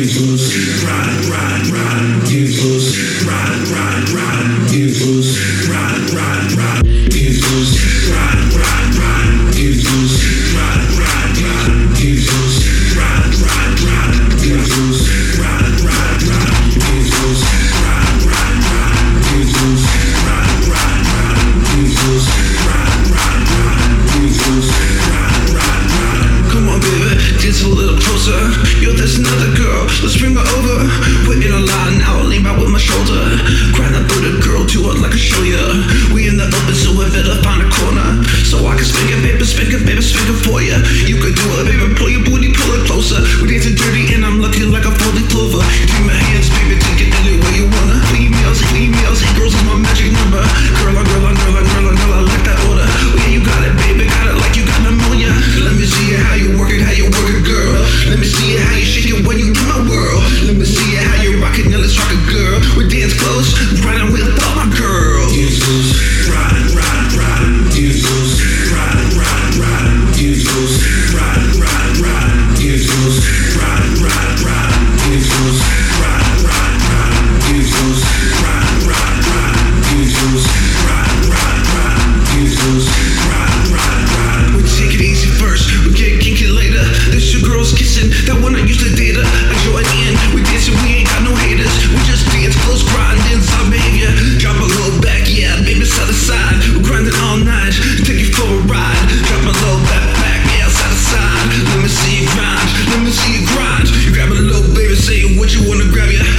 David Louisville upon the corner. So I can swing it, baby, swing it, baby, swing it for ya. You can do it, baby, pull your booty, pull it closer. We dancing dirty and I'm looking like a fully clover. Give my hands, baby, take it any way you wanna. Females, females, and girls is my magic number. Girl, I, girl, I, girl, I, girl, I, girl, I like that order. Yeah, you got it, baby, got it like you got pneumonia. Let me see how you work it, how you work it, girl. Let me see how you shake it when you in my world. Let me see how you rock it, now let's rock it, girl. We dance close. dancing, that one I used to data. I join in, we dancing, we ain't got no haters. We just dance, close grinding, some behavior. Drop a little back, yeah, baby, side to side. We're grinding all night, take you for a ride. Drop a little back, back, yeah, side to side. Let me see you grind, let me see you grind. You grab a little baby, say what you wanna grab, yeah.